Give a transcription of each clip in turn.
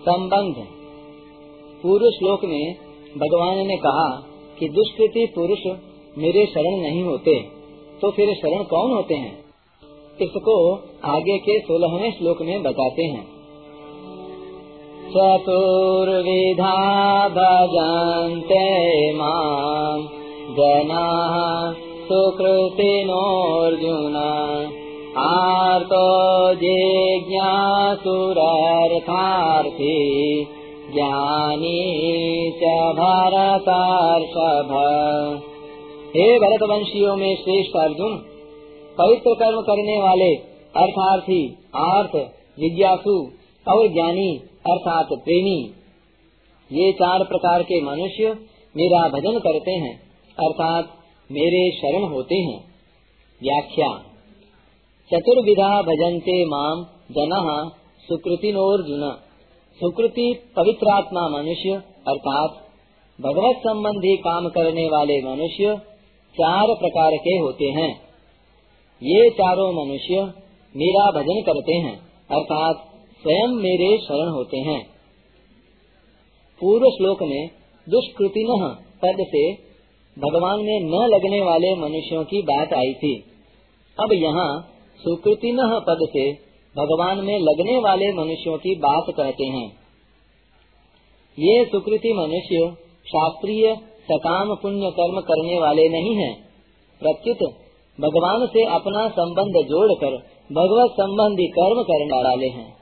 संबंध पूर्व श्लोक में भगवान ने कहा कि दुष्कृति पुरुष मेरे शरण नहीं होते तो फिर शरण कौन होते हैं? इसको आगे के सोलहवें श्लोक में बताते हैं। चतुर्विधा भजन्ते माम् जनाः सुकृतिनोऽर्जुन। आर्तो जिज्ञासुरर्थार्थी, ज्ञानी च भरतार्षभ। हे भरतवंशियों में श्रेष्ठ अर्जुन, पवित्र कर्म करने वाले अर्थार्थी आर्थ जिज्ञासु और ज्ञानी, अर्थात प्रेमी, ये चार प्रकार के मनुष्य मेरा भजन करते हैं, अर्थात मेरे शरण होते हैं। व्याख्या चतुर्विधा भजन्ते माम जन सुकृतिनोर्जुन सुकृति पवित्रात्मा मनुष्य, अर्थात भगवत संबंधी काम करने वाले मनुष्य चार प्रकार के होते हैं। ये चारों मनुष्य मेरा भजन करते हैं, अर्थात स्वयं मेरे शरण होते हैं। पूर्व श्लोक में दुष्कृति पद से भगवान में न लगने वाले मनुष्यों की बात आई थी। अब यहाँ सुकृति पद से भगवान में लगने वाले मनुष्यों की बात कहते हैं। ये सुकृति मनुष्य शास्त्रीय सकाम पुण्य कर्म करने वाले नहीं हैं। प्रत्युत भगवान से अपना संबंध जोड़कर भगवत संबंधी कर्म करने वाले हैं।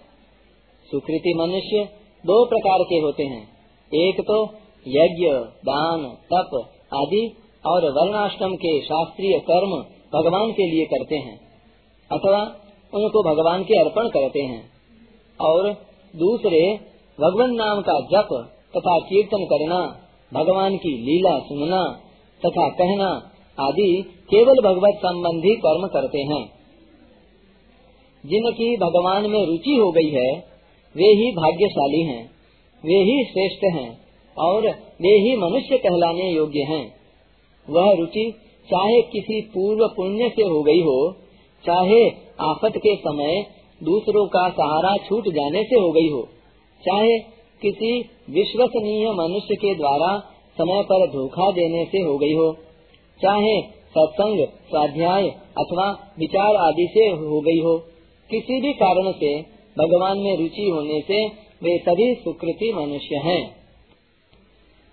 सुकृति मनुष्य दो प्रकार के होते हैं। एक तो यज्ञ, दान, तप आदि और वर्णाश्रम के शास्त्रीय कर्म भगवान के लिए करते हैं। अथवा उनको भगवान के अर्पण करते हैं और दूसरे भगवान नाम का जप तथा कीर्तन करना, भगवान की लीला सुनना तथा कहना आदि केवल भगवत संबंधी कर्म करते हैं। जिनकी भगवान में रुचि हो गई है, वे ही भाग्यशाली हैं, वे ही श्रेष्ठ हैं और वे ही मनुष्य कहलाने योग्य हैं। वह रुचि चाहे किसी पूर्व पुण्य से हो गई हो चाहे आफत के समय दूसरों का सहारा छूट जाने से हो गई हो, चाहे किसी विश्वसनीय मनुष्य के द्वारा समय पर धोखा देने से हो गई हो, चाहे सत्संग, स्वाध्याय अथवा विचार आदि से हो गई हो, किसी भी कारण से भगवान में रुचि होने से वे सभी सुकृति मनुष्य हैं।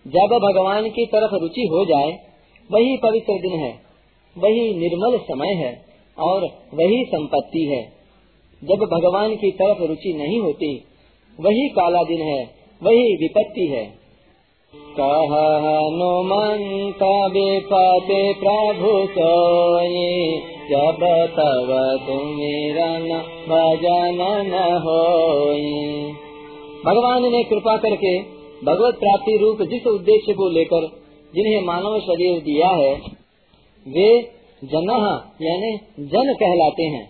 जब भगवान की तरफ़ रुचि हो जाए, वही पवित्र दिन है, वही निर्मल समय है। और वही संपत्ति है। जब भगवान की तरफ़ रुचि नहीं होती, वही काला दिन है, वही विपत्ति है। कह विपति प्रभु सोई, जब तब तुमिरन भजन न हो भगवान ने कृपा करके भगवत प्राप्ति रूप जिस उद्देश्य को लेकर जिन्हें मानव शरीर दिया है, वे जन, यानी जन कहलाते हैं।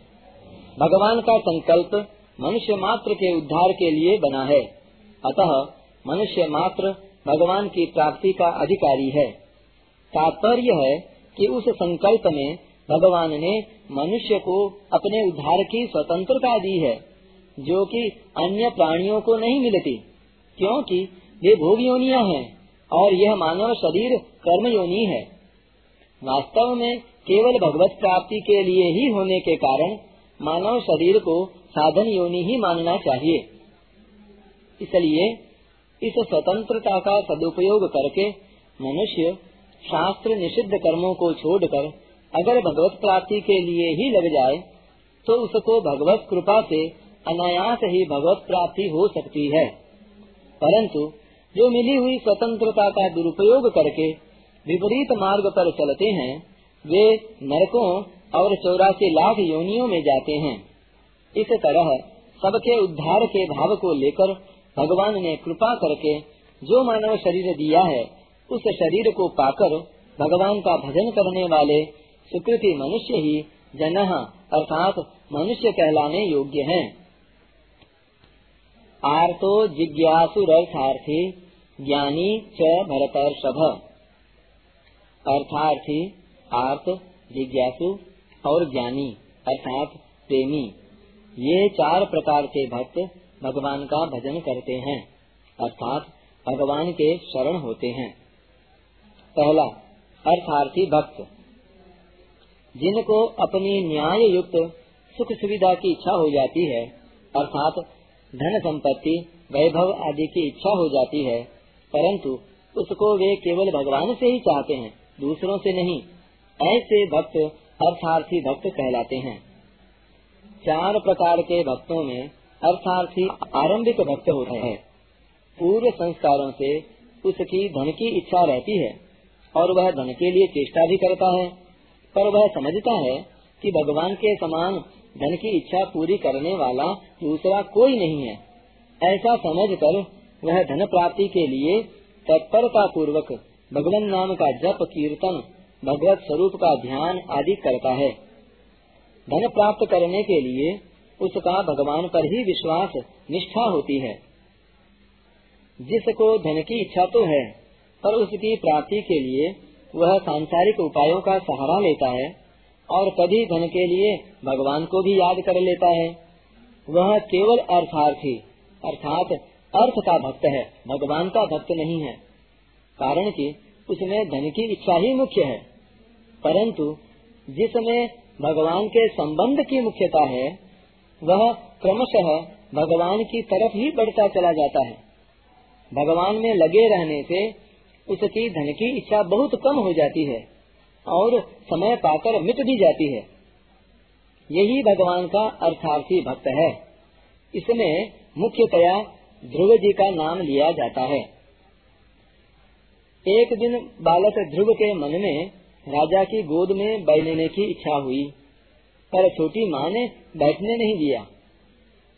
भगवान का संकल्प मनुष्य मात्र के उद्धार के लिए बना है। अतः मनुष्य मात्र भगवान की प्राप्ति का अधिकारी है। तात्पर्य है कि उस संकल्प में भगवान ने मनुष्य को अपने उद्धार की स्वतंत्रता दी है, जो कि अन्य प्राणियों को नहीं मिलती, क्योंकि वे भोग योनिया है और यह मानव शरीर कर्म योनि है। वास्तव में केवल भगवत प्राप्ति के लिए ही होने के कारण मानव शरीर को साधन योनि ही मानना चाहिए। इसलिए इस स्वतंत्रता का सदुपयोग करके मनुष्य शास्त्र निषिद्ध कर्मों को छोड़कर अगर भगवत प्राप्ति के लिए ही लग जाए तो उसको भगवत कृपा से अनायास ही भगवत प्राप्ति हो सकती है। परंतु जो मिली हुई स्वतंत्रता का दुरुपयोग करके विपरीत मार्ग पर चलते हैं वे नरकों और चौरासी लाख योनियों में जाते हैं इस तरह सबके उद्धार के भाव को लेकर भगवान ने कृपा करके जो मानव शरीर दिया है, उस शरीर को पाकर भगवान का भजन करने वाले सुकृति मनुष्य ही जन अर्थात मनुष्य कहलाने योग्य हैं। आर्तो जिज्ञासुरर्थार्थी ज्ञानी च भरतर्षभ अर्थार्थी आर्त, जिज्ञासु और ज्ञानी अर्थात प्रेमी। ये चार प्रकार के भक्त भगवान का भजन करते हैं, अर्थात भगवान के शरण होते हैं। पहला, अर्थार्थी भक्त। जिनको अपनी न्याय युक्त सुख सुविधा की इच्छा हो जाती है, अर्थात धन संपत्ति वैभव आदि की इच्छा हो जाती है, परंतु उसको वे केवल भगवान से ही चाहते हैं, दूसरों से नहीं। ऐसे भक्त अर्थार्थी भक्त कहलाते हैं। चार प्रकार के भक्तों में अर्थार्थी आरंभिक भक्त होते हैं। पूर्व संस्कारों से उसकी धन की इच्छा रहती है और वह धन के लिए चेष्टा भी करता है। पर वह समझता है कि भगवान के समान धन की इच्छा पूरी करने वाला दूसरा कोई नहीं है। ऐसा समझकर वह धन प्राप्ति के लिए तत्परता पूर्वक भगवान नाम का जप कीर्तन भगवत स्वरूप का ध्यान आदि करता है। धन प्राप्त करने के लिए उसका भगवान पर ही विश्वास, निष्ठा होती है। जिसको धन की इच्छा तो है, पर उसकी प्राप्ति के लिए वह सांसारिक उपायों का सहारा लेता है और कभी धन के लिए भगवान को भी याद कर लेता है। वह केवल अर्थार्थी, अर्थात अर्थ का भक्त है, भगवान का भक्त नहीं है। कारण कि उसमें धन की इच्छा ही मुख्य है। परंतु जिसमें भगवान के संबंध की मुख्यता है, वह क्रमशः भगवान की तरफ़ ही बढ़ता चला जाता है। भगवान में लगे रहने से उसकी धन की इच्छा बहुत कम हो जाती है और समय पाकर मिट भी जाती है। यही भगवान का अर्थार्थी भक्त है। इसमें मुख्यतया ध्रुव जी का नाम लिया जाता है। एक दिन बालक ध्रुव के मन में राजा की गोद में बैठने की इच्छा हुई, पर छोटी माँ ने बैठने नहीं दिया।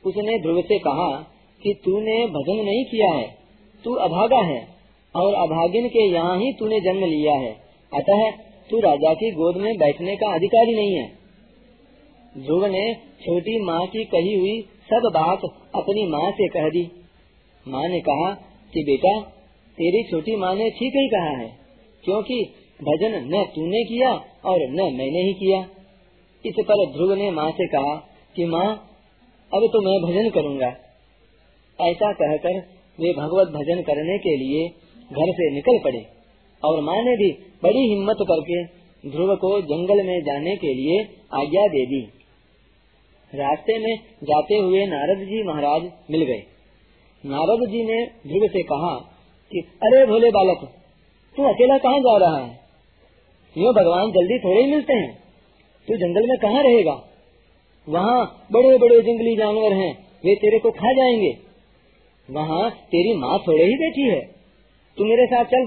उसने ध्रुव से कहा कि तूने भजन नहीं किया है, तू अभागा है, और अभागिन के यहाँ ही तूने जन्म लिया है, अतः तू राजा की गोद में बैठने का अधिकारी नहीं है। ध्रुव ने छोटी माँ की कही हुई सब बात अपनी माँ से कह दी। माँ ने कहा कि बेटा, तेरी छोटी माँ ने ठीक ही कहा है, क्योंकि भजन न तूने किया और न मैंने ही किया। इस पर ध्रुव ने माँ से कहा कि, माँ, अब तो मैं भजन करूँगा। ऐसा कहकर वे भगवत भजन करने के लिए घर से निकल पड़े और माँ ने भी बड़ी हिम्मत करके ध्रुव को जंगल में जाने के लिए आज्ञा दे दी। रास्ते में जाते हुए नारद जी महाराज मिल गए। नारद जी ने ध्रुव से कहा कि, अरे भोले बालक, तू अकेला कहाँ जा रहा है? यो भगवान जल्दी थोड़े ही मिलते हैं। तू जंगल में कहाँ रहेगा? वहाँ बड़े बड़े जंगली जानवर हैं, वे तेरे को खा जाएँगे। वहाँ तेरी माँ थोड़े ही बैठी है। तू मेरे साथ चल।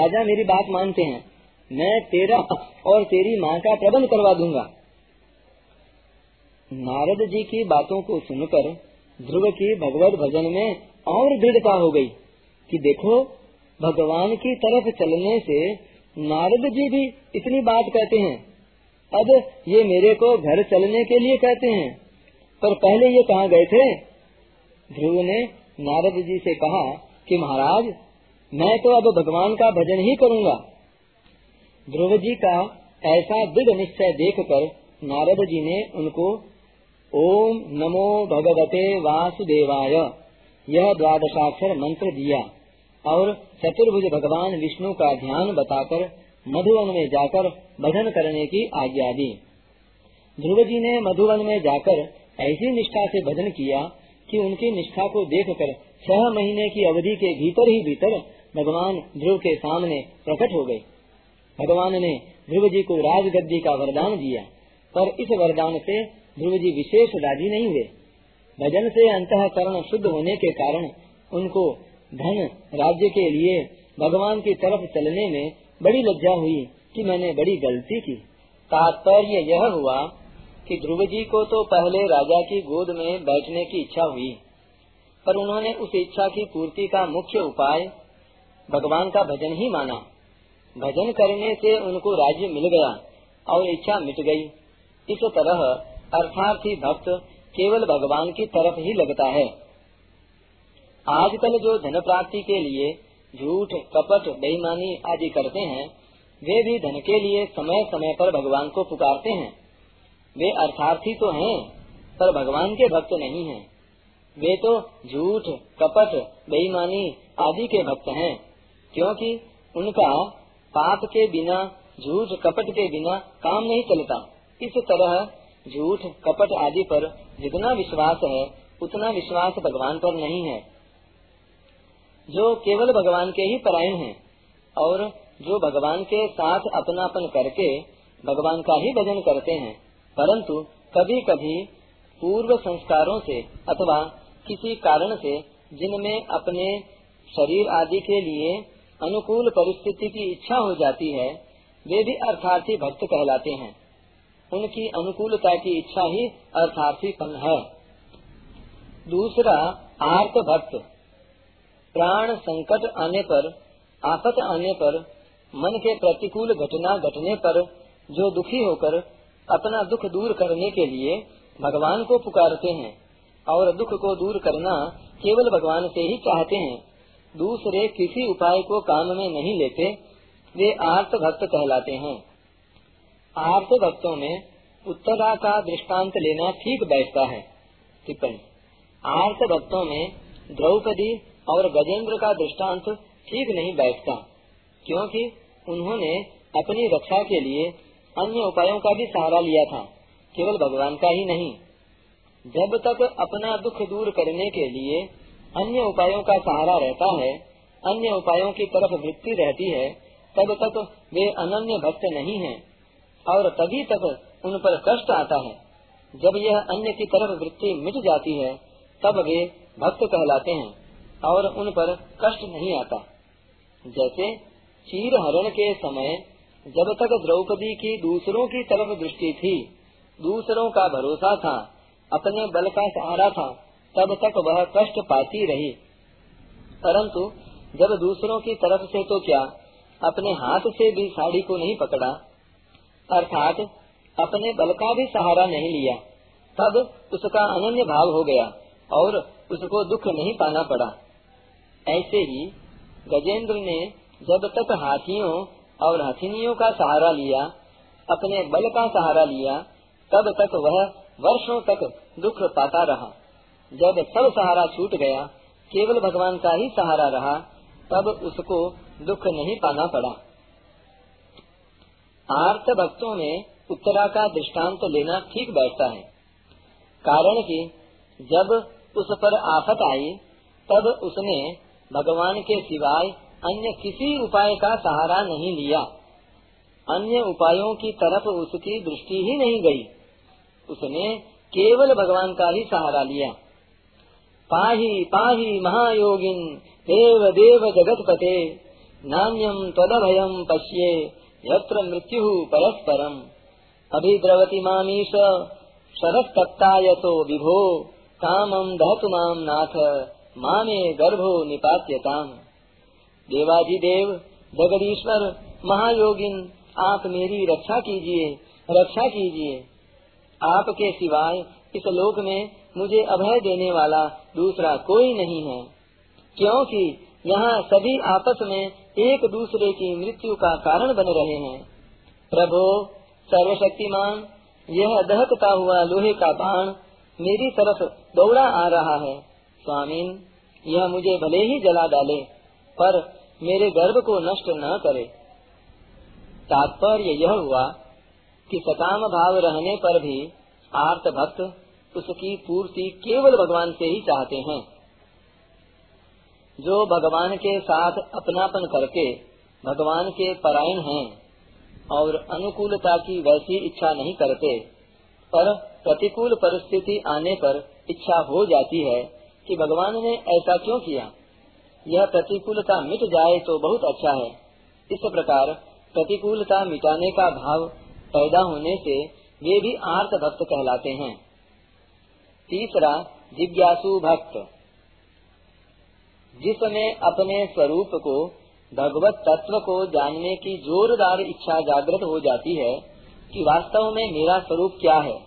राजा मेरी बात मानते हैं। मैं तेरा और तेरी माँ का प्रबंध करवा दूँगा। नारद जी की बातों को सुनकर ध्रुव की भगवत भजन में और दृढ़ता हो गई कि देखो, भगवान की तरफ़ चलने से नारद जी भी इतनी बात कहते हैं। अब ये मेरे को घर चलने के लिए कहते हैं। पर पहले ये कहाँ गए थे? ध्रुव ने नारद जी से कहा कि महाराज, मैं तो अब भगवान का भजन ही करूँगा। ध्रुव जी का ऐसा दृढ़ निश्चय देखकर नारद जी ने उनको, ओम नमो भगवते वासुदेवाय, यह द्वादशाक्षर मंत्र दिया। और चतुर्भुज भगवान विष्णु का ध्यान बताकर मधुवन में जाकर भजन करने की आज्ञा दी। ध्रुव जी ने मधुवन में जाकर ऐसी निष्ठा से भजन किया कि उनकी निष्ठा को देखकर छह महीने की अवधि के भीतर ही भीतर भगवान ध्रुव के सामने प्रकट हो गए। भगवान ने ध्रुव जी को राजगद्दी का वरदान दिया, पर इस वरदान से ध्रुव जी विशेष राज़ी नहीं हुए। भजन से अंतकरण शुद्ध होने के कारण उनको धन राज्य के लिए भगवान की तरफ़ चलने में बड़ी लज्जा हुई कि मैंने बड़ी गलती की। तात्पर्य यह हुआ कि ध्रुव जी को तो पहले राजा की गोद में बैठने की इच्छा हुई, पर उन्होंने उस इच्छा की पूर्ति का मुख्य उपाय भगवान का भजन ही माना। भजन करने से उनको राज्य मिल गया और इच्छा मिट गई। इस तरह अर्थार्थी भक्त केवल भगवान की तरफ़ ही लगता है। आजकल जो धन प्राप्ति के लिए झूठ, कपट, बेईमानी आदि करते हैं, वे भी धन के लिए समय समय पर भगवान को पुकारते हैं। वे अर्थार्थी तो हैं, पर भगवान के भक्त नहीं हैं। वे तो झूठ, कपट, बेईमानी आदि के भक्त हैं, क्योंकि उनका पाप के बिना, झूठ, कपट के बिना काम नहीं चलता। इस तरह झूठ, कपट आदि पर जितना विश्वास है, उतना विश्वास भगवान पर नहीं है। जो केवल भगवान के ही परायण हैं और जो भगवान के साथ अपनापन करके भगवान का ही भजन करते हैं, परंतु कभी कभी पूर्व संस्कारों से अथवा किसी कारण से जिनमें अपने शरीर आदि के लिए अनुकूल परिस्थिति की इच्छा हो जाती है, वे भी अर्थार्थी भक्त कहलाते हैं। उनकी अनुकूलता की इच्छा ही अर्थार्थीपन है। दूसरा आर्त भक्त प्राण संकट आने पर, आफत आने पर, मन के प्रतिकूल घटना घटने पर, जो दुखी होकर अपना दुख दूर करने के लिए भगवान को पुकारते हैं और दुख को दूर करना केवल भगवान से ही चाहते हैं, दूसरे किसी उपाय को काम में नहीं लेते, वे आर्त भक्त कहलाते हैं। आर्त भक्तों में उत्तरा का दृष्टांत लेना ठीक बैठता है। टिप्पणी, आर्त भक्तों में द्रौपदी और गजेंद्र का दृष्टांत ठीक नहीं बैठता, क्योंकि उन्होंने अपनी रक्षा के लिए अन्य उपायों का भी सहारा लिया था, केवल भगवान का ही नहीं। जब तक अपना दुख दूर करने के लिए अन्य उपायों का सहारा रहता है, अन्य उपायों की तरफ़ वृत्ति रहती है, तब तक वे अनन्य भक्त नहीं हैं, और तभी तक उन पर कष्ट आता है। जब यह अन्य की तरफ़ वृत्ति मिट जाती है, तब वे भक्त कहलाते हैं। और उन पर कष्ट नहीं आता। जैसे चीर हरण के समय जब तक द्रौपदी की दूसरों की तरफ़ दृष्टि थी, दूसरों का भरोसा था, अपने बल का सहारा था, तब तक वह कष्ट पाती रही। परंतु जब दूसरों की तरफ़ से तो क्या अपने हाथ से भी साड़ी को नहीं पकड़ा, अर्थात अपने बल का भी सहारा नहीं लिया, तब उसका अनन्य भाव हो गया और उसको दुख नहीं पाना पड़ा। ऐसे ही गजेंद्र ने जब तक हाथियों और हथिनियों का सहारा लिया, अपने बल का सहारा लिया, तब तक वह वर्षों तक दुख पाता रहा। जब सब सहारा छूट गया, केवल भगवान का ही सहारा रहा, तब उसको दुख नहीं पाना पड़ा। आर्त भक्तों में उत्तरा का दृष्टांत तो लेना ठीक बैठता है। कारण कि जब उस पर आफत आई, तब उसने भगवान के सिवाय अन्य किसी उपाय का सहारा नहीं लिया। अन्य उपायों की तरफ़ उसकी दृष्टि ही नहीं गई। उसने केवल भगवान का ही सहारा लिया। पाही पाही महायोगिन, देव देव जगत पते नान्यम तदभयम पश्ये, यत्र मृत्यु परस्परम। अभिद्रवती मामीश शरस्तप्तायतो विभो कामम दहतु माम नाथ। मामे गर्भो देवाजी देव जगदीश्वर, महायोगिन, आप मेरी रक्षा कीजिए रक्षा कीजिए। आपके सिवाय इस लोक में मुझे अभय देने वाला दूसरा कोई नहीं है। क्योंकि यहाँ सभी आपस में एक दूसरे की मृत्यु का कारण बन रहे हैं। प्रभु, सर्वशक्तिमान, यह दहकता हुआ लोहे का बाण मेरी तरफ़ दौड़ा आ रहा है। स्वामीन। यह मुझे भले ही जला डाले, पर मेरे गर्भ को नष्ट न करे। तात्पर्य यह हुआ कि सकाम भाव रहने पर भी आर्त भक्त उसकी पूर्ति केवल भगवान से ही चाहते हैं। जो भगवान के साथ अपनापन करके भगवान के परायण हैं और अनुकूलता की वैसी इच्छा नहीं करते, पर प्रतिकूल परिस्थिति आने पर इच्छा हो जाती है कि भगवान ने ऐसा क्यों किया? यह प्रतिकूलता मिट जाए तो बहुत अच्छा है। इस प्रकार प्रतिकूलता मिटाने का भाव पैदा होने से वे भी आर्त भक्त कहलाते हैं। तीसरा, जिज्ञासु भक्त। जिसमें अपने स्वरूप को, भगवत तत्व को जानने की जोरदार इच्छा जागृत हो जाती है कि वास्तव में मेरा स्वरूप क्या है?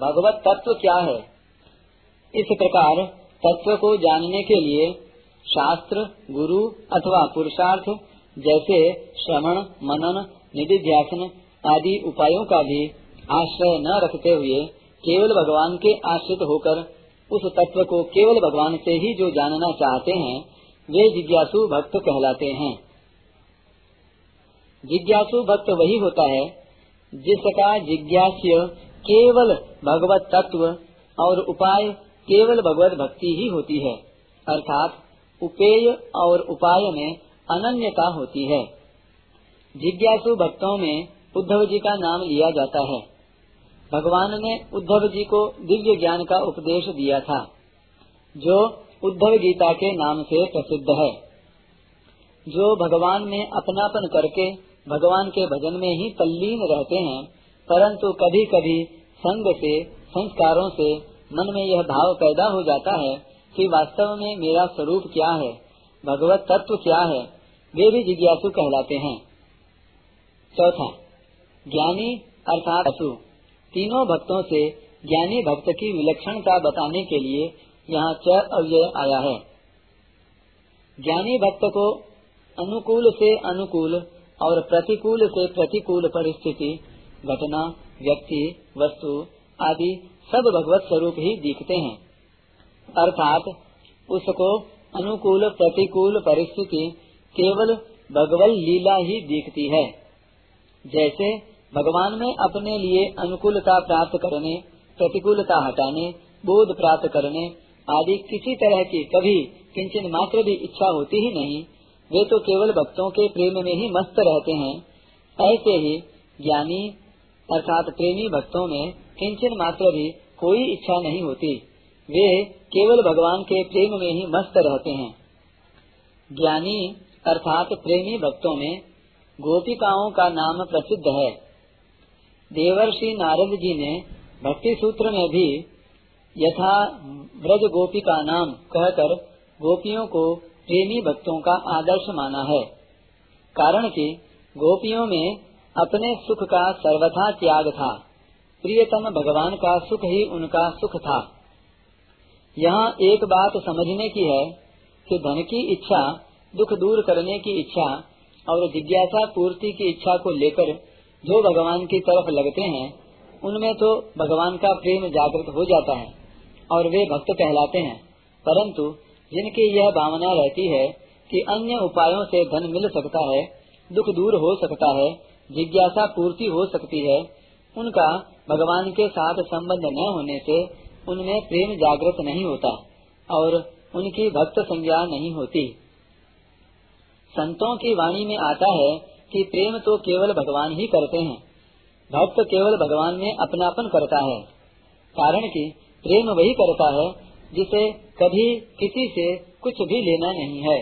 भगवत तत्व क्या है? इस प्रकार तत्व को जानने के लिए शास्त्र, गुरु अथवा पुरुषार्थ, जैसे श्रवण, मनन, निधिध्यासन आदि उपायों का भी आश्रय न रखते हुए केवल भगवान के आश्रित होकर उस तत्व को केवल भगवान से ही जो जानना चाहते हैं, वे जिज्ञासु भक्त कहलाते हैं। जिज्ञासु भक्त वही होता है जिसका जिज्ञास्य केवल भगवत तत्व और उपाय केवल भगवत भक्ति ही होती है, अर्थात उपेय और उपाय में अनन्यता होती है। जिज्ञासु भक्तों में उद्धव जी का नाम लिया जाता है। भगवान ने उद्धव जी को दिव्य ज्ञान का उपदेश दिया था, जो उद्धव गीता के नाम से प्रसिद्ध है। जो भगवान में अपनापन करके भगवान के भजन में ही तल्लीन रहते हैं, परंतु कभी कभी संग से, संस्कारों से मन में यह भाव पैदा हो जाता है कि वास्तव में मेरा स्वरूप क्या है, भगवत तत्व क्या है, वे भी जिज्ञासु कहलाते हैं। चौथा, ज्ञानी अर्थात असु तीनों भक्तों से ज्ञानी भक्त की विलक्षणता बताने के लिए यहाँ च अव्यय आया है। ज्ञानी भक्त को अनुकूल से अनुकूल और प्रतिकूल से प्रतिकूल परिस्थिति, घटना, व्यक्ति, वस्तु आदि सब भगवत स्वरूप ही दिखते हैं। अर्थात उसको अनुकूल, प्रतिकूल परिस्थिति केवल भगवल लीला ही दिखती है। जैसे भगवान में अपने लिए अनुकूलता प्राप्त करने, प्रतिकूलता हटाने, बोध प्राप्त करने आदि किसी तरह की कभी किंचन मात्र भी इच्छा होती ही नहीं, वे तो केवल भक्तों के प्रेम में ही मस्त रहते हैं। ऐसे ही ज्ञानी, अर्थात प्रेमी भक्तों में किंचन मात्र भी कोई इच्छा नहीं होती। वे केवल भगवान के प्रेम में ही मस्त रहते हैं। ज्ञानी अर्थात प्रेमी भक्तों में गोपिकाओं का नाम प्रसिद्ध है। देवर्षि नारद जी ने भक्ति सूत्र में भी यथा ब्रज गोपिका नाम कहकर गोपियों को प्रेमी भक्तों का आदर्श माना है। कारण कि गोपियों में अपने सुख का सर्वथा त्याग था। प्रियतम भगवान का सुख ही उनका सुख था। यहाँ एक बात समझने की है कि धन की इच्छा, दुख दूर करने की इच्छा और जिज्ञासा पूर्ति की इच्छा को लेकर जो भगवान की तरफ़ लगते हैं, उनमें तो भगवान का प्रेम जागृत हो जाता है और वे भक्त कहलाते हैं। परंतु जिनकी यह भावना रहती है कि अन्य उपायों से धन मिल सकता है, दुख दूर हो सकता है, जिज्ञासा पूर्ति हो सकती है, उनका भगवान के साथ संबंध न होने से उनमें प्रेम जागृत नहीं होता और उनकी भक्त संज्ञा नहीं होती। संतों की वाणी में आता है कि प्रेम तो केवल भगवान ही करते हैं। भक्त केवल भगवान में अपनापन करता है। कारण कि प्रेम वही करता है जिसे कभी किसी से कुछ भी लेना नहीं है।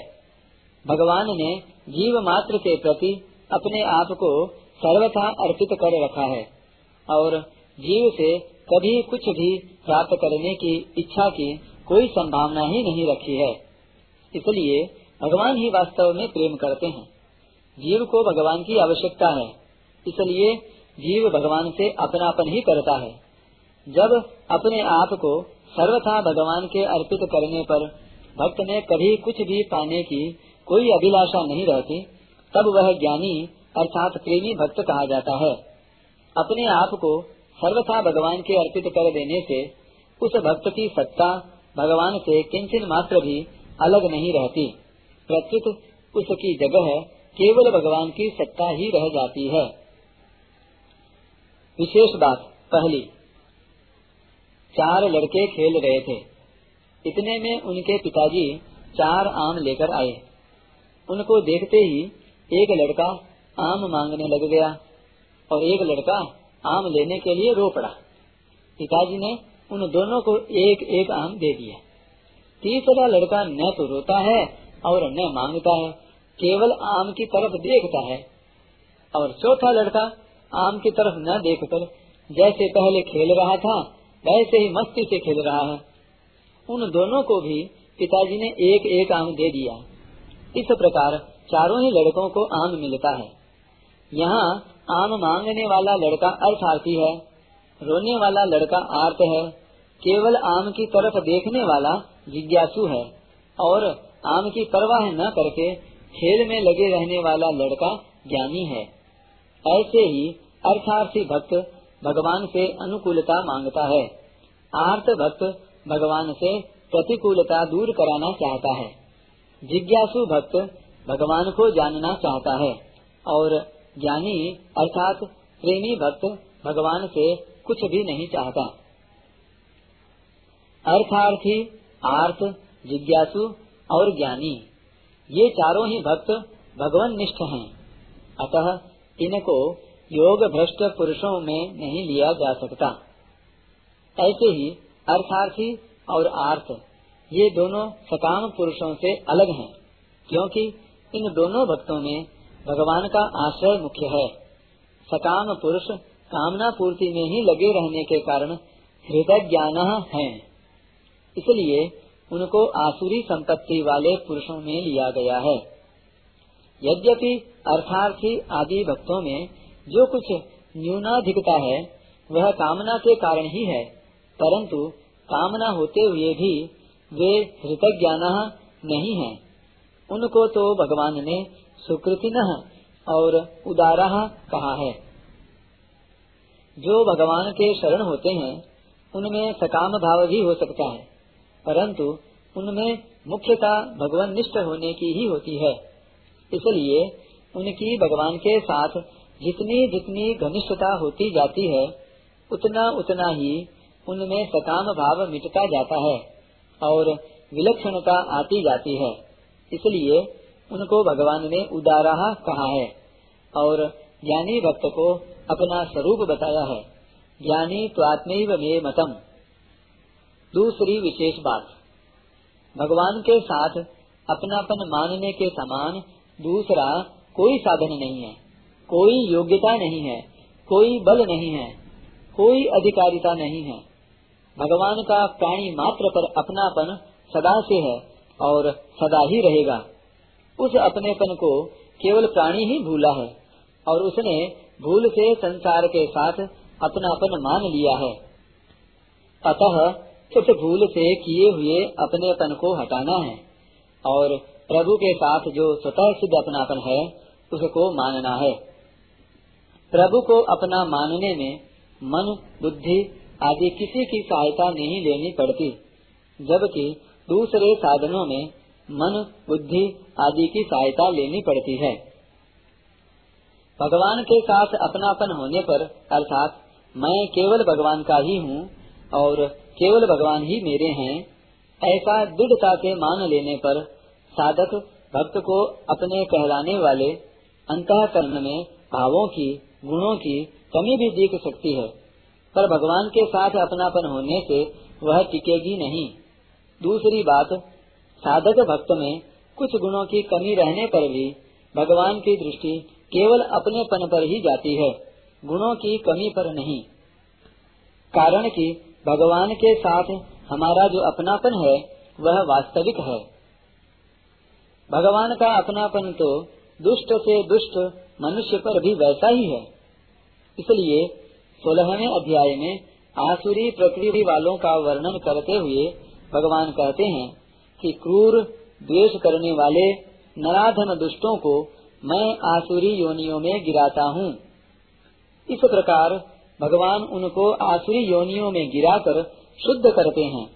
भगवान ने जीव मात्र के प्रति अपने आप को सर्वथा अर्पित कर रखा है। और जीव से कभी कुछ भी प्राप्त करने की इच्छा की कोई संभावना ही नहीं रखी है। इसलिए भगवान ही वास्तव में प्रेम करते हैं। जीव को भगवान की आवश्यकता है। इसलिए जीव भगवान से अपनापन ही करता है। जब अपने आप को सर्वथा भगवान के अर्पित करने पर भक्त ने कभी कुछ भी पाने की कोई अभिलाषा नहीं रहती, तब वह ज्ञानी अर्थात प्रेमी भक्त कहा जाता है। अपने आप को सर्वथा भगवान के अर्पित कर देने से उस भक्त की सत्ता भगवान से किंचन मात्र भी अलग नहीं रहती। प्रत्युत उसकी जगह केवल भगवान की सत्ता ही रह जाती है। विशेष बात, पहली। चार लड़के खेल रहे थे। इतने में उनके पिताजी चार आम लेकर आए। उनको देखते ही एक लड़का आम मांगने लग गया। और एक लड़का आम लेने के लिए रो पड़ा। पिताजी ने उन दोनों को एक एक आम दे दिया। तीसरा लड़का न तो रोता है और न माँगता है, केवल आम की तरफ़ देखता है। और चौथा लड़का आम की तरफ़ न देखकर जैसे पहले खेल रहा था, वैसे ही मस्ती से खेल रहा है। उन दोनों को भी पिताजी ने एक एक आम दे दिया। इस प्रकार चारों ही लड़कों को आम मिलता है। यहाँ आम मांगने वाला लड़का अर्थार्थी है, रोने वाला लड़का आर्त है, केवल आम की तरफ़ देखने वाला जिज्ञासु है, और आम की परवाह न करके खेल में लगे रहने वाला लड़का ज्ञानी है। ऐसे ही अर्थार्थी भक्त भगवान से अनुकूलता माँगता है। आर्थ भक्त भगवान से प्रतिकूलता दूर कराना चाहता है। जिज्ञासु भक्त भगवान को जानना चाहता है, और ज्ञानी अर्थात प्रेमी भक्त भगवान से कुछ भी नहीं चाहता। अर्थार्थी आर्थ जिज्ञासु और ज्ञानी, ये चारों ही भक्त भगवान निष्ठ हैं। अतः इनको योग भ्रष्ट पुरुषों में नहीं लिया जा सकता। ऐसे ही अर्थार्थी और आर्थ ये दोनों सकाम पुरुषों से अलग हैं, क्योंकि इन दोनों भक्तों में भगवान का आश्रय मुख्य है। सकाम पुरुष कामना पूर्ति में ही लगे रहने के कारण हृदय ज्ञान है। इसलिए उनको आसुरी संपत्ति वाले पुरुषों में लिया गया है। यद्यपि अर्थार्थी आदि भक्तों में जो कुछ न्यूनाधिकता है, वह कामना के कारण ही है, परंतु कामना होते हुए भी वे हृतज्ञान नहीं है। उनको तो भगवान ने सुकृतिन और उदारा कहा है? जो भगवान के शरण होते हैं, उनमें सकाम भाव भी हो सकता है, परंतु उनमें मुख्यता भगवान निष्ठ होने की ही होती है। इसलिए उनकी भगवान के साथ जितनी जितनी घनिष्ठता होती जाती है, उतना उतना ही उनमें सकाम भाव मिटता जाता है और विलक्षणता आती जाती है। इसलिए उनको भगवान ने उदारा कहा है और ज्ञानी भक्त को अपना स्वरूप बताया है। ज्ञानी त्वात्मैव में मतम। दूसरी विशेष बात। भगवान के साथ अपनापन मानने के समान दूसरा कोई साधन नहीं है। कोई योग्यता नहीं है। कोई बल नहीं है। कोई अधिकारिता नहीं है। भगवान का प्राणी मात्र पर अपनापन सदा से है और सदा ही रहेगा। उस अपनेपन को केवल प्राणी ही भूला है और उसने भूल से संसार के साथ अपनापन मान लिया है। अतः उस भूल से किए हुए अपनेपन को हटाना है और प्रभु के साथ जो स्वतः सिद्ध अपनापन है, उसको मानना है। प्रभु को अपना मानने में मन, बुद्धि आदि किसी की सहायता नहीं लेनी पड़ती, जबकि दूसरे साधनों में मन, बुद्धि आदि की सहायता लेनी पड़ती है। भगवान के साथ अपनापन होने पर, अर्थात मैं केवल भगवान का ही हूँ और केवल भगवान ही मेरे हैं, ऐसा दृढ़ता से मान लेने पर साधक भक्त को अपने कहलाने वाले अंतकरण में भावों की, गुणों की कमी भी दिख सकती है। पर भगवान के साथ अपनापन होने से वह टिकेगी नहीं। दूसरी बात, साधक भक्त में कुछ गुणों की कमी रहने पर भी भगवान की दृष्टि केवल अपने पन पर ही जाती है। गुणों की कमी पर नहीं। कारण कि भगवान के साथ हमारा जो अपनापन है, वह वास्तविक है। भगवान का अपनापन तो दुष्ट से दुष्ट मनुष्य पर भी वैसा ही है। इसलिए सोलहवें अध्याय में आसुरी प्रकृति वालों का वर्णन करते हुए भगवान कहते हैं कि क्रूर द्वेष करने वाले नराधम दुष्टों को मैं आसुरी योनियों में गिराता हूँ। इस प्रकार भगवान उनको आसुरी योनियों में गिराकर शुद्ध करते हैं।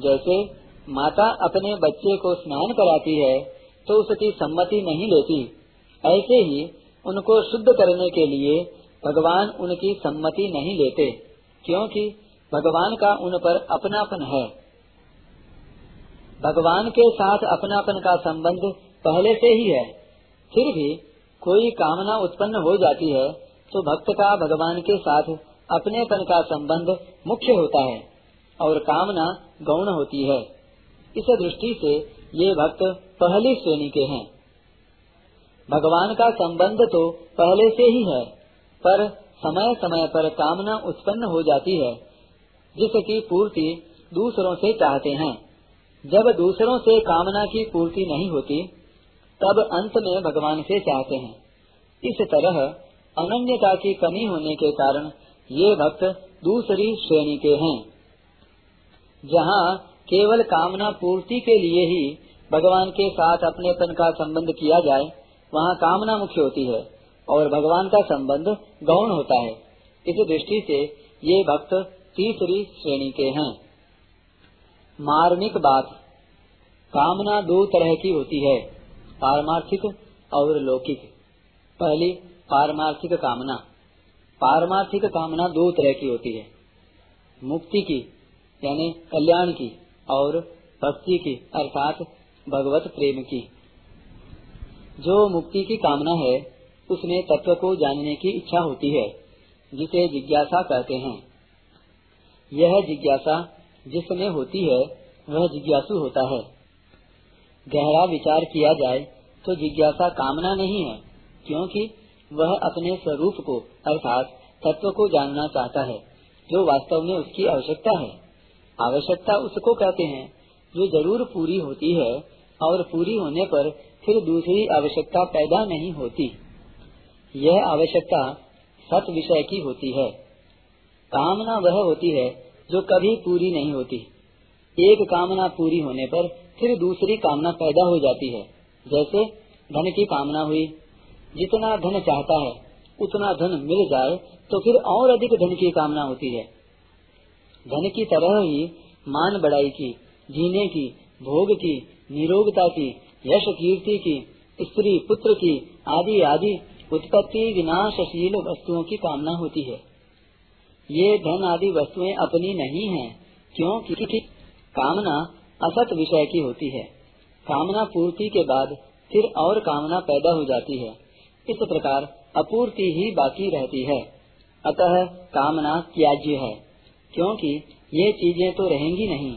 जैसे माता अपने बच्चे को स्नान कराती है तो उसकी सम्मति नहीं लेती। ऐसे ही उनको शुद्ध करने के लिए भगवान उनकी सम्मति नहीं लेते, क्योंकि भगवान का उन पर अपनापन है। भगवान के साथ अपनापन का संबंध पहले से ही है। फिर भी कोई कामना उत्पन्न हो जाती है तो भक्त का भगवान के साथ अपनेपन का संबंध मुख्य होता है और कामना गौण होती है। इस दृष्टि से ये भक्त पहली श्रेणी के हैं। भगवान का संबंध तो पहले से ही है, पर समय समय पर कामना उत्पन्न हो जाती है, जिसकी पूर्ति दूसरों से चाहते हैं। जब दूसरों से कामना की पूर्ति नहीं होती, तब अंत में भगवान से चाहते हैं। इस तरह अनन्यता की कमी होने के कारण ये भक्त दूसरी श्रेणी के हैं। जहाँ केवल कामना पूर्ति के लिए ही भगवान के साथ अपनेपन का संबंध किया जाए, वहाँ कामना मुख्य होती है और भगवान का संबंध गौण होता है। इस दृष्टि से ये भक्त तीसरी श्रेणी के हैं। मार्मिक बात। कामना दो तरह की होती है, पारमार्थिक और लौकिक। पहली, पारमार्थिक कामना। पारमार्थिक कामना दो तरह की होती है, मुक्ति की, यानी कल्याण की, और भक्ति की, अर्थात भगवत प्रेम की। जो मुक्ति की कामना है, उसमें तत्व को जानने की इच्छा होती है, जिसे जिज्ञासा कहते हैं। यह जिज्ञासा जिसमें होती है, वह जिज्ञासु होता है। गहरा विचार किया जाए तो जिज्ञासा कामना नहीं है, क्योंकि वह अपने स्वरूप को, अर्थात तत्व को जानना चाहता है, जो वास्तव में उसकी आवश्यकता है। आवश्यकता उसको कहते हैं, जो ज़रूर पूरी होती है, और पूरी होने पर फिर दूसरी आवश्यकता पैदा नहीं होती। यह आवश्यकता सत विषय की होती है। कामना वह होती है जो कभी पूरी नहीं होती। एक कामना पूरी होने पर फिर दूसरी कामना पैदा हो जाती है। जैसे धन की कामना हुई। जितना धन चाहता है, उतना धन मिल जाए तो फिर और अधिक धन की कामना होती है। धन की तरह ही मान बढ़ाई की, जीने की, भोग की, निरोगता की, यश कीर्ति की, स्त्री पुत्र की, आदि आदि, उत्पत्ति विनाशशील वस्तुओं की कामना होती है। ये धन आदि वस्तुएँ अपनी नहीं हैं क्योंकि कामना असत विषय की होती है। कामना पूर्ति के बाद फिर और कामना पैदा हो जाती है। इस प्रकार अपूर्ति ही बाकी रहती है। अतः कामना त्याज्य है, क्योंकि ये चीज़ें तो रहेंगी नहीं,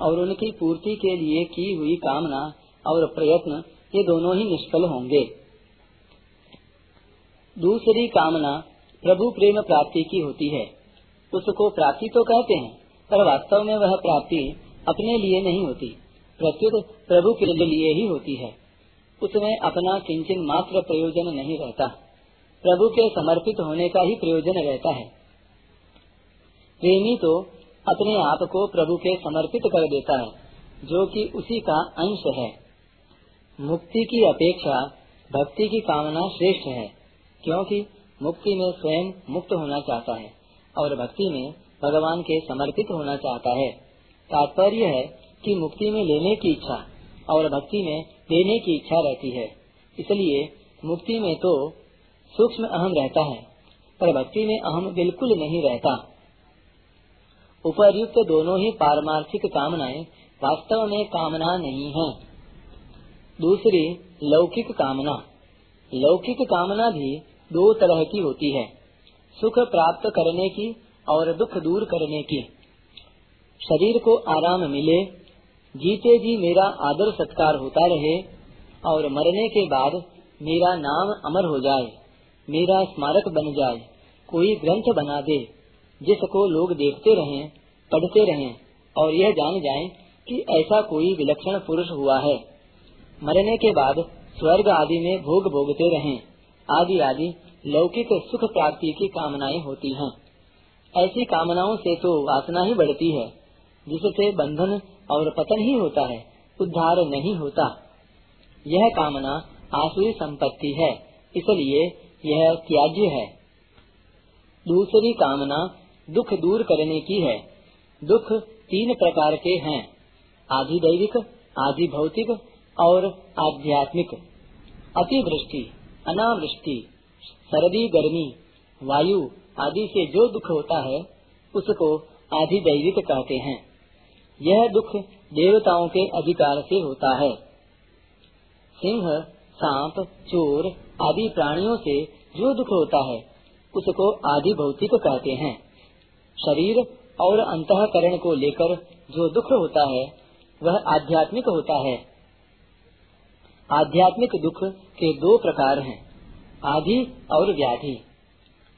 और उनकी पूर्ति के लिए की हुई कामना और प्रयत्न ये दोनों ही निष्फल होंगे। दूसरी कामना प्रभु प्रेम प्राप्ति की होती है। उसको प्राप्ति तो कहते हैं, पर वास्तव में वह प्राप्ति अपने लिए नहीं होती। प्रत्युत प्रभु के लिए ही होती है। उसमें अपना किंचन मात्र प्रयोजन नहीं रहता। प्रभु के समर्पित होने का ही प्रयोजन रहता है। प्रेमी तो अपने आप को प्रभु के समर्पित कर देता है, जो कि उसी का अंश है। मुक्ति की अपेक्षा भक्ति की कामना श्रेष्ठ है, क्योंकि मुक्ति में स्वयं मुक्त होना चाहता है। और भक्ति में भगवान के समर्पित होना चाहता है। तात्पर्य है कि मुक्ति में लेने की इच्छा और भक्ति में देने की इच्छा रहती है। इसलिए मुक्ति में तो सूक्ष्म अहम रहता है, पर भक्ति में अहम बिल्कुल नहीं रहता। उपरयुक्त दोनों ही पारमार्थिक कामनाएँ वास्तव में कामना नहीं है। दूसरी लौकिक कामना। लौकिक कामना भी दो तरह की होती है। सुख प्राप्त करने की और दुख दूर करने की। शरीर को आराम मिले, जीते जी मेरा आदर सत्कार होता रहे और मरने के बाद मेरा नाम अमर हो जाए, मेरा स्मारक बन जाए, कोई ग्रंथ बना दे, जिसको लोग देखते रहें, पढ़ते रहें और यह जान जाएँ कि ऐसा कोई विलक्षण पुरुष हुआ है। मरने के बाद स्वर्ग आदि में भोग भोगते रहें। आदि आदि लौकिक सुख प्राप्ति की कामनाएँ होती हैं। ऐसी कामनाओं से तो वासना ही बढ़ती है, जिससे बंधन और पतन ही होता है, उद्धार नहीं होता। यह कामना आसुरी संपत्ति है, इसलिए यह त्याज्य है। दूसरी कामना दुख दूर करने की है। दुख तीन प्रकार के हैं आदि दैविक आदि भौतिक और आध्यात्मिक। अतिवृष्टि। अनावृष्टि, सर्दी, गर्मी, वायु आदि से जो दुख होता है, उसको आदि दैविक कहते हैं। यह दुख देवताओं के अधिकार से होता है। सिंह, सांप, चोर आदि प्राणियों से जो दुख होता है, उसको आदि भौतिक कहते हैं। शरीर और अंतकरण को लेकर जो दुख होता है, वह आध्यात्मिक होता है। आध्यात्मिक दुख के दो प्रकार हैं, आधि और व्याधि।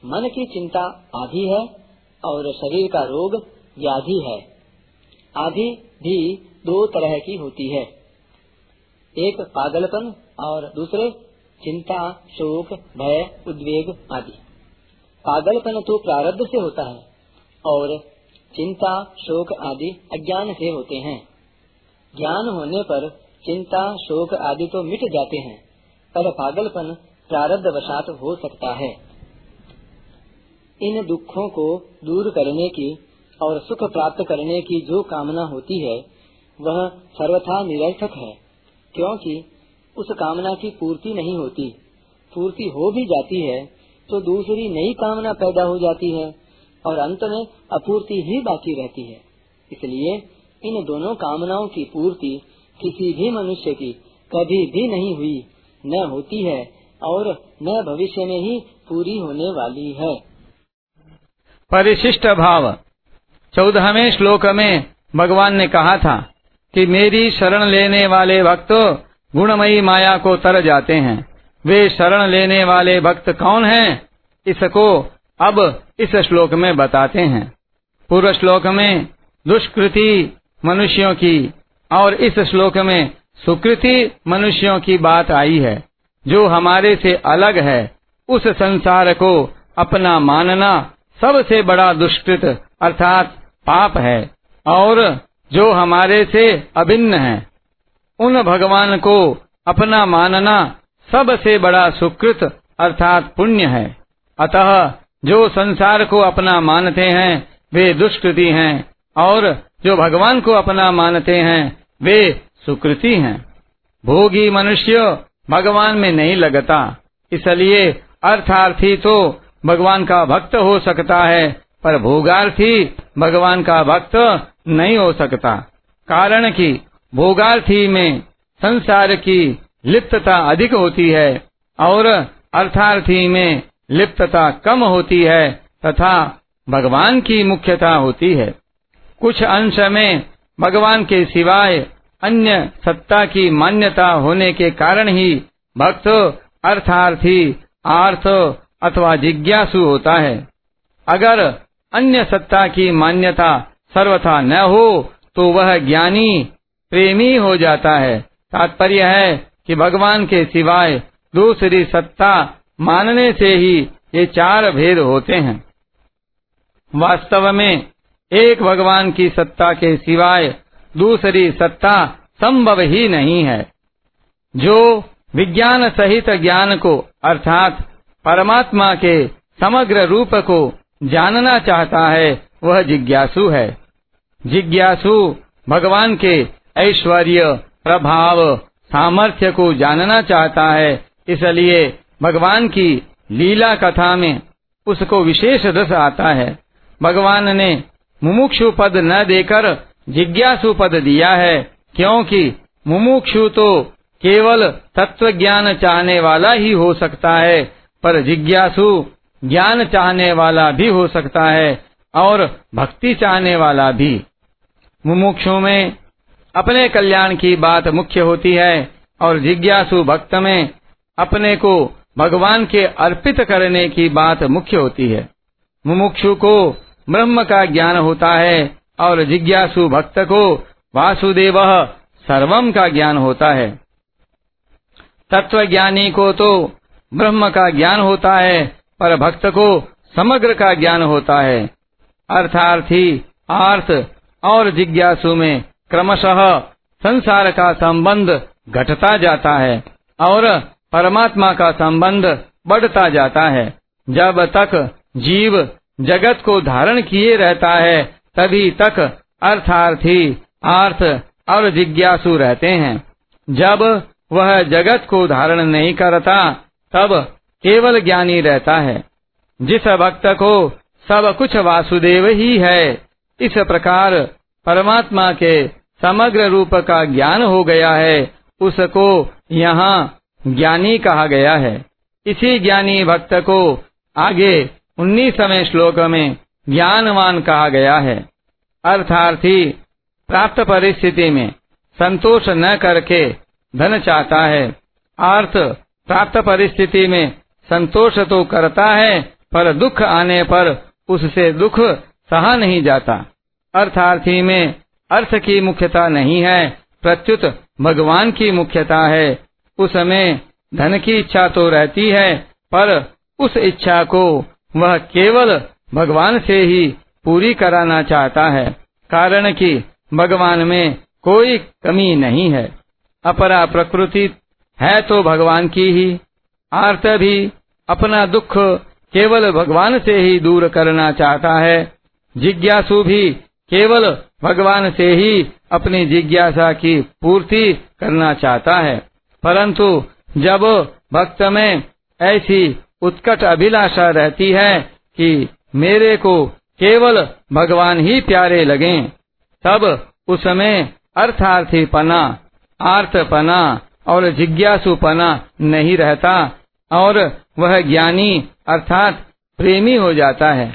मन की चिंता आधि है और शरीर का रोग व्याधि है। आदि भी दो तरह की होती है। एक पागलपन और दूसरे चिंता, शोक, भय, उद्वेग आदि। पागलपन तो प्रारब्ध से होता है और चिंता, शोक आदि अज्ञान से होते हैं। ज्ञान होने पर चिंता, शोक आदि तो मिट जाते हैं, पर पागलपन प्रारब्ध वशात हो सकता है। इन दुखों को दूर करने की और सुख प्राप्त करने की जो कामना होती है, वह सर्वथा निरर्थक है, क्योंकि उस कामना की पूर्ति नहीं होती। पूर्ति हो भी जाती है तो दूसरी नई कामना पैदा हो जाती है, और अंत में अपूर्ति ही बाकी रहती है। इसलिए इन दोनों कामनाओं की पूर्ति किसी भी मनुष्य की कभी भी नहीं हुई, न होती है और न भविष्य में ही पूरी होने वाली है। परिशिष्ट भाव। चौदहवें श्लोक में भगवान ने कहा था कि मेरी शरण लेने वाले भक्त गुणमयी माया को तर जाते हैं। वे शरण लेने वाले भक्त कौन हैं? इसको अब इस श्लोक में बताते हैं। पूर्व श्लोक में दुष्कृति मनुष्यों की और इस श्लोक में सुकृति मनुष्यों की बात आई है, जो हमारे से अलग है, उस संसार को अपना मानना सबसे बड़ा दुष्कृत अर्थात पाप है, और जो हमारे से अभिन्न है, उन भगवान को अपना मानना सबसे बड़ा सुकृत अर्थात पुण्य है। अतः जो संसार को अपना मानते हैं, वे दुष्कृति हैं, और जो भगवान को अपना मानते हैं, वे सुकृति हैं। भोगी मनुष्य भगवान में नहीं लगता। इसलिए अर्थार्थी तो भगवान का भक्त हो सकता है, पर भोगार्थी भगवान का भक्त नहीं हो सकता। कारण कि भोगार्थी में संसार की लिप्तता अधिक होती है और अर्थार्थी में लिप्तता कम होती है तथा भगवान की मुख्यता होती है। कुछ अंश में भगवान के सिवाय अन्य सत्ता की मान्यता होने के कारण ही भक्त अर्थार्थी, आर्थ अथवा जिज्ञासु होता है। अगर अन्य सत्ता की मान्यता सर्वथा न हो तो वह ज्ञानी, प्रेमी हो जाता है। तात्पर्य है कि भगवान के सिवाय दूसरी सत्ता मानने से ही ये चार भेद होते हैं। वास्तव में एक भगवान की सत्ता के सिवाय दूसरी सत्ता संभव ही नहीं है। जो विज्ञान सहित ज्ञान को, अर्थात परमात्मा के समग्र रूप को जानना चाहता है, वह जिज्ञासु है। जिज्ञासु भगवान के ऐश्वर्य, प्रभाव, सामर्थ्य को जानना चाहता है, इसलिए भगवान की लीला कथा में उसको विशेष रस आता है। भगवान ने मुमुक्षु पद न देकर जिज्ञासु पद दिया है, क्योंकि मुमुक्षु तो केवल तत्व ज्ञान चाहने वाला ही हो सकता है, पर जिज्ञासु ज्ञान चाहने वाला भी हो सकता है और भक्ति चाहने वाला भी। मुमुक्षु में अपने कल्याण की बात मुख्य होती है और जिज्ञासु भक्त में अपने को भगवान के अर्पित करने की बात मुख्य होती है। मुमुक्षु को ब्रह्म का ज्ञान होता है और जिज्ञासु भक्त को वासुदेव सर्वम का ज्ञान होता है। तत्व ज्ञानी को तो ब्रह्म का ज्ञान होता है, पर भक्त को समग्र का ज्ञान होता है। अर्थार्थी अर्थ और जिज्ञासु में क्रमशः संसार का संबंध घटता जाता है और परमात्मा का संबंध बढ़ता जाता है। जब तक जीव जगत को धारण किए रहता है, तभी तक अर्थार्थी अर्थ और जिज्ञासु रहते हैं। जब वह जगत को धारण नहीं करता, तब केवल ज्ञानी रहता है। जिस भक्त को सब कुछ वासुदेव ही है, इस प्रकार परमात्मा के समग्र रूप का ज्ञान हो गया है, उसको यहाँ ज्ञानी कहा गया है। इसी ज्ञानी भक्त को आगे उन्नीसवें श्लोक में ज्ञानवान कहा गया है। अर्थार्थी, प्राप्त परिस्थिति में संतोष न करके धन चाहता है। अर्थ, प्राप्त परिस्थिति में संतोष तो करता है, पर दुख आने पर उससे दुख सहा नहीं जाता। अर्थार्थी में अर्थ की मुख्यता नहीं है, प्रत्युत भगवान की मुख्यता है। उसमें धन की इच्छा तो रहती है, पर उस इच्छा को वह केवल भगवान से ही पूरी कराना चाहता है, कारण कि भगवान में कोई कमी नहीं है। अपरा प्रकृति है तो भगवान की ही, आर्त भी अपना दुख केवल भगवान से ही दूर करना चाहता है। जिज्ञासु भी केवल भगवान से ही अपनी जिज्ञासा की पूर्ति करना चाहता है। परंतु जब भक्त में ऐसी उत्कट अभिलाषा रहती है कि मेरे को केवल भगवान ही प्यारे लगे। तब उसमें अर्थार्थी पना आर्तपना और जिज्ञासुपना नहीं रहता और वह ज्ञानी अर्थात प्रेमी हो जाता है।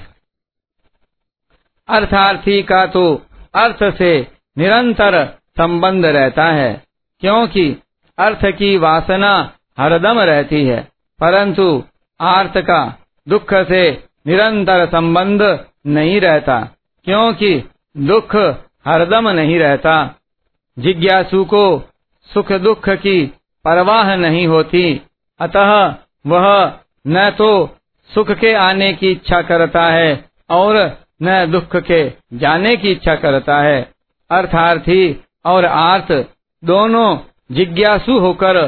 अर्थार्थी का तो अर्थ से निरंतर संबंध रहता है, क्योंकि अर्थ की वासना हरदम रहती है, परंतु आर्थ का दुख से निरंतर संबंध नहीं रहता, क्योंकि दुख हरदम नहीं रहता। जिज्ञासु को सुख दुख की परवाह नहीं होती, अतः वह न तो सुख के आने की इच्छा करता है और न दुख के जाने की इच्छा करता है। अर्थार्थी और आर्थ दोनों जिज्ञासु होकर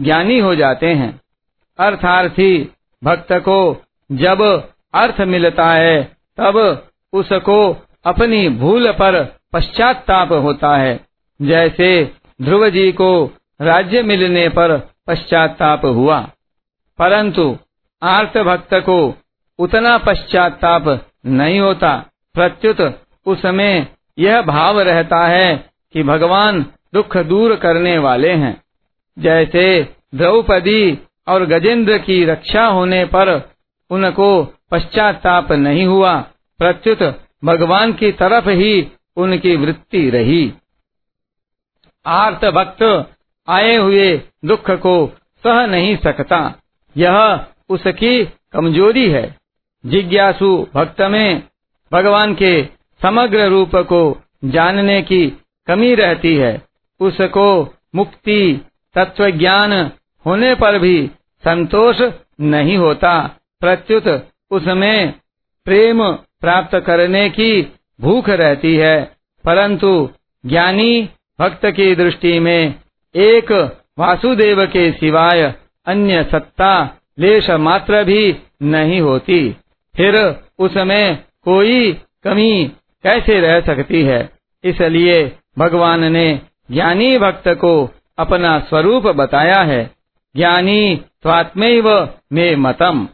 ज्ञानी हो जाते हैं। अर्थार्थी भक्त को जब अर्थ मिलता है, तब उसको अपनी भूल पर पश्चाताप होता है। जैसे ध्रुव जी को राज्य मिलने पर पश्चाताप हुआ, परंतु आर्त भक्त को उतना पश्चाताप नहीं होता। प्रत्युत उसमें यह भाव रहता है कि भगवान दुख दूर करने वाले हैं। जैसे द्रौपदी और गजेंद्र की रक्षा होने पर उनको पश्चाताप नहीं हुआ। प्रत्युत भगवान की तरफ़ ही उनकी वृत्ति रही। आर्त भक्त आए हुए दुख को सह नहीं सकता। यह उसकी कमज़ोरी है। जिज्ञासु भक्त में भगवान के समग्र रूप को जानने की कमी रहती है। उसको मुक्ति तत्व ज्ञान होने पर भी संतोष नहीं होता। प्रत्युत उसमें प्रेम प्राप्त करने की भूख रहती है, परंतु ज्ञानी भक्त की दृष्टि में एक वासुदेव के सिवाय अन्य सत्ता लेश मात्र भी नहीं होती। फिर उसमें कोई कमी कैसे रह सकती है? इसलिए भगवान ने ज्ञानी भक्त को अपना स्वरूप बताया है। ज्ञानी स्वात्मैव मे मतम।